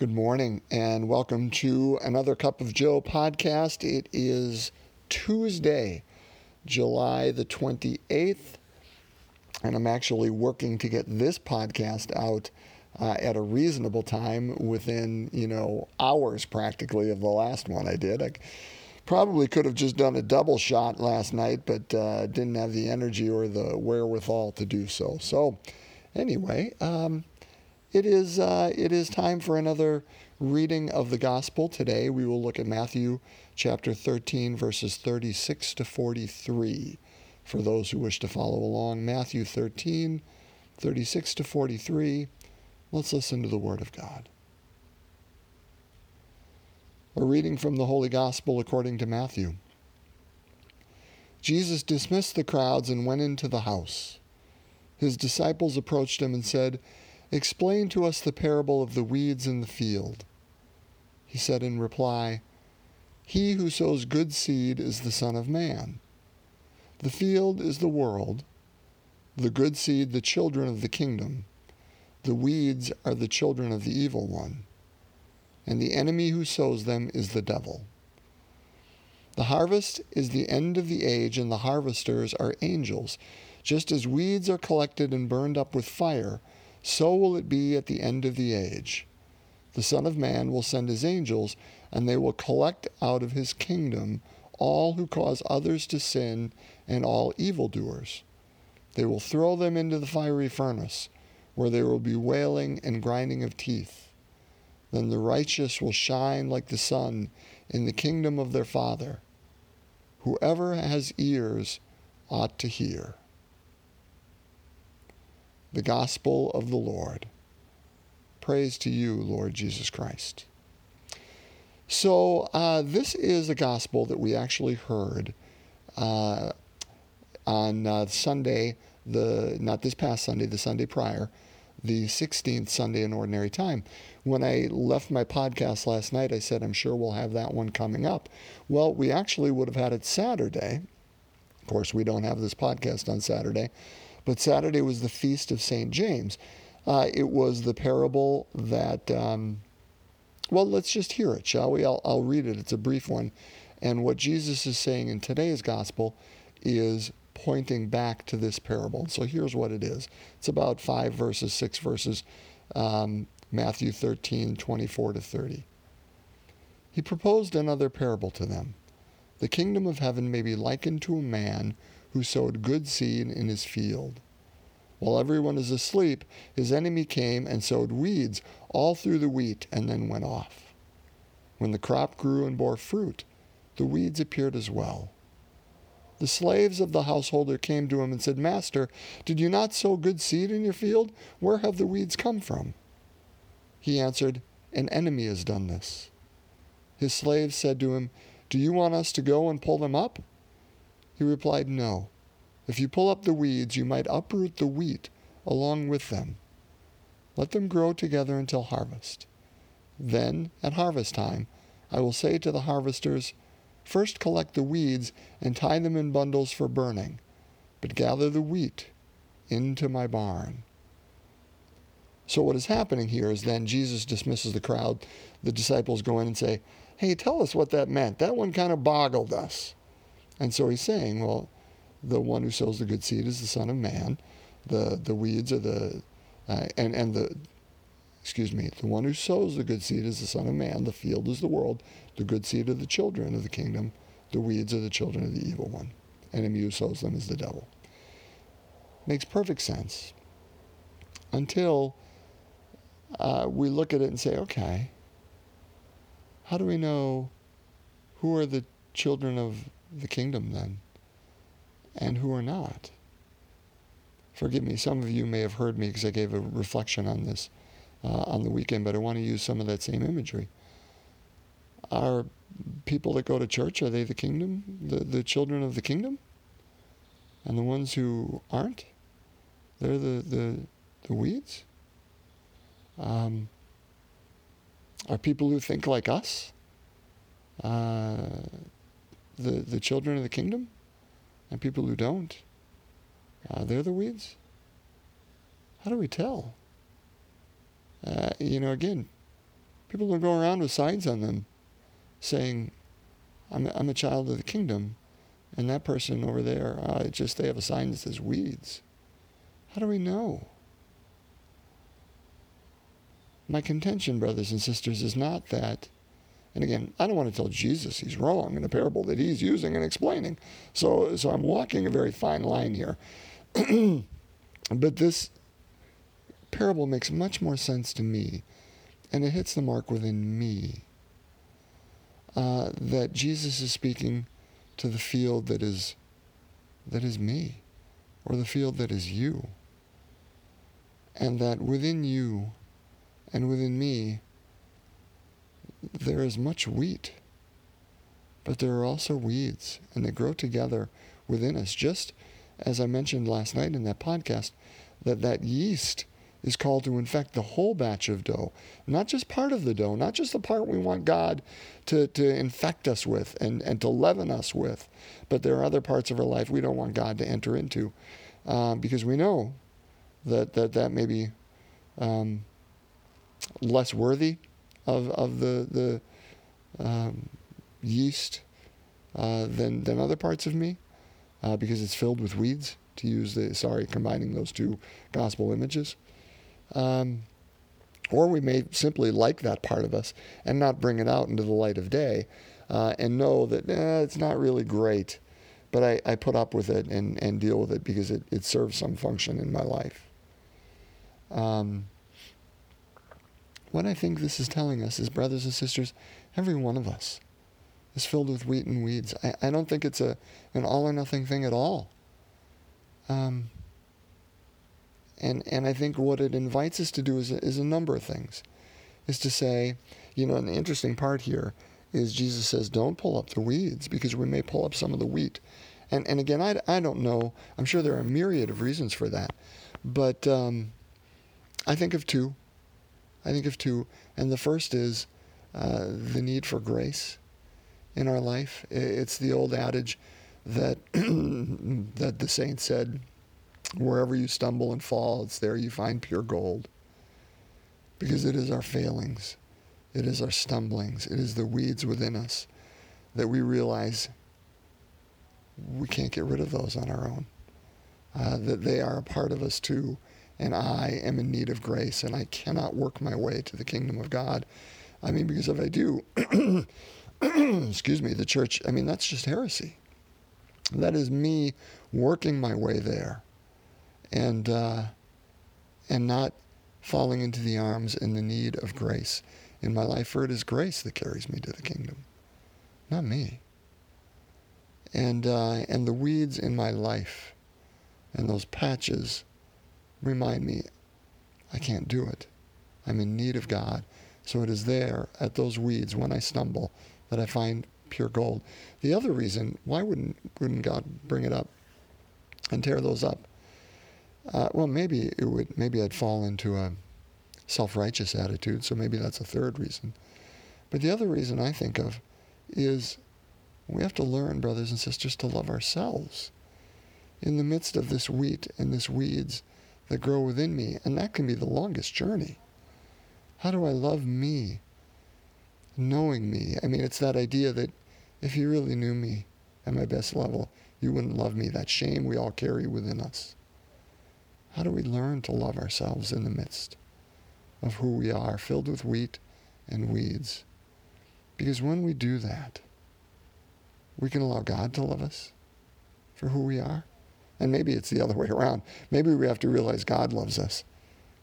Good morning and welcome to another Cup of Joe podcast. It is Tuesday, July the 28th, and I'm actually working to get this podcast out uh, at a reasonable time within, you know, hours practically of the last one I did. I probably could have just done a double shot last night, but uh, didn't have the energy or the wherewithal to do so. So, anyway, um, it is, uh, it is time for another reading of the gospel. Today we will look at Matthew chapter 13, verses 36 to 43. For those who wish to follow along, Matthew 13, 36 to 43. Let's listen to the Word of God. A reading from the Holy Gospel according to Matthew. Jesus dismissed the crowds and went into the house. His disciples approached him and said, Explain to us the parable of the weeds in the field. He said in reply, He who sows good seed is the Son of Man. The field is the world, the good seed the children of the kingdom, the weeds are the children of the evil one, and the enemy who sows them is the devil. The harvest is the end of the age, and the harvesters are angels. Just as weeds are collected and burned up with fire, so will it be at the end of the age. The Son of Man will send his angels, and they will collect out of his kingdom all who cause others to sin and all evildoers. They will throw them into the fiery furnace, where there will be wailing and grinding of teeth. Then the righteous will shine like the sun in the kingdom of their Father. Whoever has ears ought to hear the gospel of the Lord. Praise to you, Lord Jesus Christ. So, uh, this is a gospel that we actually heard uh, on uh, Sunday, the not this past Sunday, the Sunday prior, the 16th Sunday in Ordinary Time. When I left my podcast last night, I said, I'm sure we'll have that one coming up. Well, we actually would have had it Saturday. Of course, we don't have this podcast on Saturday. But Saturday was the feast of St. James. Uh, it was the parable that, um, well, let's just hear it, shall we? I'll, I'll read it. It's a brief one. And what Jesus is saying in today's gospel is pointing back to this parable. So here's what it is it's about five verses, six verses, um, Matthew 13, 24 to 30. He proposed another parable to them. The kingdom of heaven may be likened to a man who sowed good seed in his field. While everyone is asleep, his enemy came and sowed weeds all through the wheat and then went off. When the crop grew and bore fruit, the weeds appeared as well. The slaves of the householder came to him and said, Master, did you not sow good seed in your field? Where have the weeds come from? He answered, An enemy has done this. His slaves said to him, Do you want us to go and pull them up? He replied, No. If you pull up the weeds, you might uproot the wheat along with them. Let them grow together until harvest. Then, at harvest time, I will say to the harvesters, First collect the weeds and tie them in bundles for burning, but gather the wheat into my barn. So, what is happening here is then Jesus dismisses the crowd. The disciples go in and say, Hey, tell us what that meant. That one kind of boggled us. And so he's saying, well, the one who sows the good seed is the Son of Man. The the weeds are the uh, and and the excuse me, the one who sows the good seed is the Son of Man. The field is the world. The good seed are the children of the kingdom. The weeds are the children of the evil one. Enemy who sows them is the devil. Makes perfect sense until uh, we look at it and say, okay, how do we know who are the children of the kingdom then, and who are not. Forgive me, some of you may have heard me because I gave a reflection on this uh, on the weekend, but I want to use some of that same imagery. Are people that go to church, are they the kingdom, the, the children of the kingdom? And the ones who aren't, they're the, the, the weeds? Um, are people who think like us? Uh, the, the children of the kingdom and people who don't, uh, they're the weeds. How do we tell? Uh, you know, again, People don't go around with signs on them saying, I'm I'm a child of the kingdom. And that person over there, uh, just they have a sign that says weeds. How do we know? My contention, brothers and sisters, is not that, and again, I don't want to tell Jesus he's wrong in the parable that he's using and explaining. So, so I'm walking a very fine line here. but this parable makes much more sense to me, and it hits the mark within me. Uh, that Jesus is speaking to the field that is that is me, or the field that is you, and that within you and within me there is much wheat, but there are also weeds, and they grow together within us. Just as I mentioned last night in that podcast, that that yeast is called to infect the whole batch of dough, not just part of the dough, not just the part we want God to, to infect us with and, and to leaven us with, but there are other parts of our life we don't want God to enter into uh, because we know that that, that may be um, less worthy of, of the, the um, yeast uh, than, than other parts of me uh, because it's filled with weeds, to use the, sorry, combining those two gospel images. Um, or we may simply like that part of us and not bring it out into the light of day uh, and know that eh, it's not really great, but I, I put up with it and, and deal with it because it, it serves some function in my life. Um, what I think this is telling us is, brothers and sisters, every one of us is filled with wheat and weeds. I, I don't think it's a, an all or nothing thing at all. Um, and, and I think what it invites us to do is a, is a number of things. Is to say, you know, and the interesting part here is Jesus says, don't pull up the weeds because we may pull up some of the wheat. And, and again, I, I don't know. I'm sure there are a myriad of reasons for that. But um, I think of two. I think of two. And the first is uh, the need for grace in our life. It's the old adage that, that the saint said Wherever you stumble and fall, it's there you find pure gold. Because it is our failings, it is our stumblings, it is the weeds within us that we realize we can't get rid of those on our own. Uh, that they are a part of us too. And I am in need of grace, and I cannot work my way to the kingdom of God. I mean, because if I do, excuse me, the church, I mean, that's just heresy. That is me working my way there and uh, and not falling into the arms and the need of grace in my life, for it is grace that carries me to the kingdom, not me. And uh, and the weeds in my life, and those patches, remind me, I can't do it. I'm in need of God. So it is there at those weeds when I stumble that I find pure gold. The other reason, why wouldn't wouldn't God bring it up and tear those up? Uh, well, maybe it would. Maybe I'd fall into a self-righteous attitude. So maybe that's a third reason. But the other reason I think of is we have to learn, brothers and sisters, to love ourselves in the midst of this wheat and this weeds that grow within me, and that can be the longest journey. How do I love me? Knowing me. I mean, it's that idea that if you really knew me at my best level, you wouldn't love me. That shame we all carry within us. How do we learn to love ourselves in the midst of who we are, filled with wheat and weeds? Because when we do that, we can allow God to love us for who we are. And maybe it's the other way around. Maybe we have to realize God loves us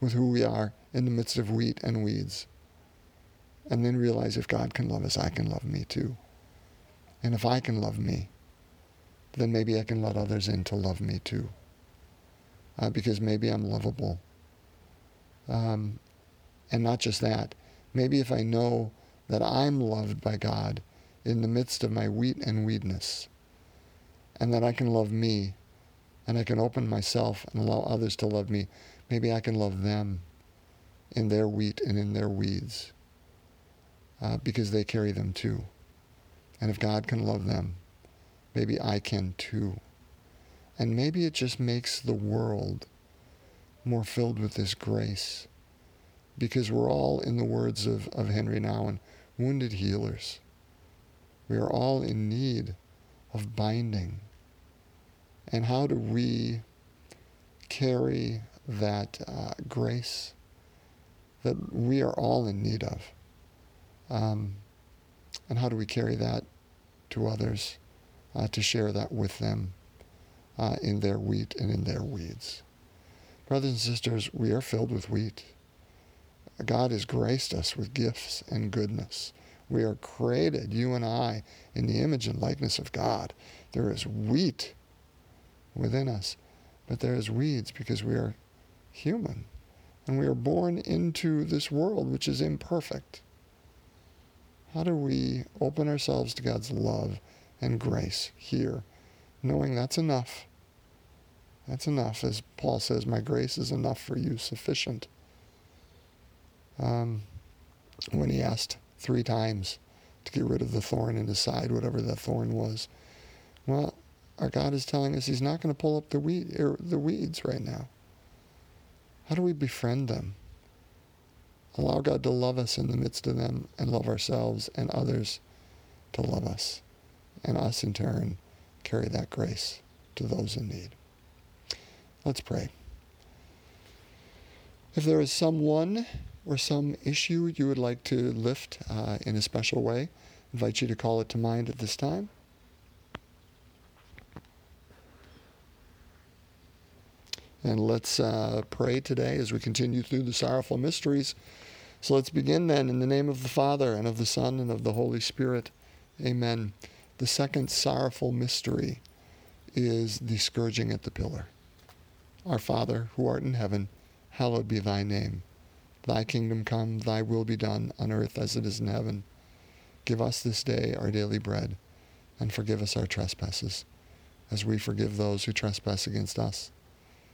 with who we are in the midst of wheat and weeds. And then realize if God can love us, I can love me too. And if I can love me, then maybe I can let others in to love me too uh, because maybe I'm lovable. Um, and not just that, maybe if I know that I'm loved by God in the midst of my wheat and weedness, and that I can love me, and I can open myself and allow others to love me, maybe I can love them in their wheat and in their weeds uh, because they carry them too. And if God can love them, maybe I can too. And maybe it just makes the world more filled with this grace because we're all, in the words of, of Henry Nouwen, wounded healers. We are all in need of binding. And how do we carry that uh, grace that we are all in need of? Um, and how do we carry that to others uh, to share that with them uh, in their wheat and in their weeds? Brothers and sisters, we are filled with wheat. God has graced us with gifts and goodness. We are created, you and I, in the image and likeness of God. There is wheat within us, but there is weeds because we are human. And we are born into this world which is imperfect. How do we open ourselves to God's love and grace here, knowing that's enough? That's enough. As Paul says, My grace is enough for you, sufficient. Um, when he asked three times to get rid of the thorn in his side, whatever that thorn was. Well, our God is telling us He's not going to pull up the weed er, the weeds right now. How do we befriend them? Allow God to love us in the midst of them and love ourselves and others to love us. And us in turn carry that grace to those in need. Let's pray. If there is someone or some issue you would like to lift uh, in a special way, I invite you to call it to mind at this time. And let's uh, pray today as we continue through the sorrowful mysteries. So let's begin then in the name of the Father, and of the Son, and of the Holy Spirit. Amen. The second sorrowful mystery is the scourging at the pillar. Our Father, who art in heaven, hallowed be thy name. Thy kingdom come, thy will be done, on earth as it is in heaven. Give us this day our daily bread, and forgive us our trespasses, as we forgive those who trespass against us.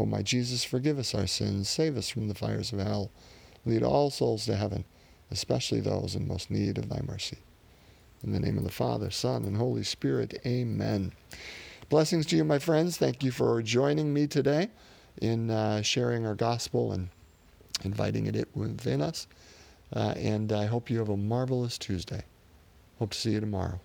O my Jesus, forgive us our sins, save us from the fires of hell, lead all souls to heaven, especially those in most need of thy mercy. In the name of the Father, Son, and Holy Spirit, amen. Blessings to you, my friends. Thank you for joining me today in uh, sharing our gospel and inviting it within us. Uh, and I hope you have a marvelous Tuesday. Hope to see you tomorrow.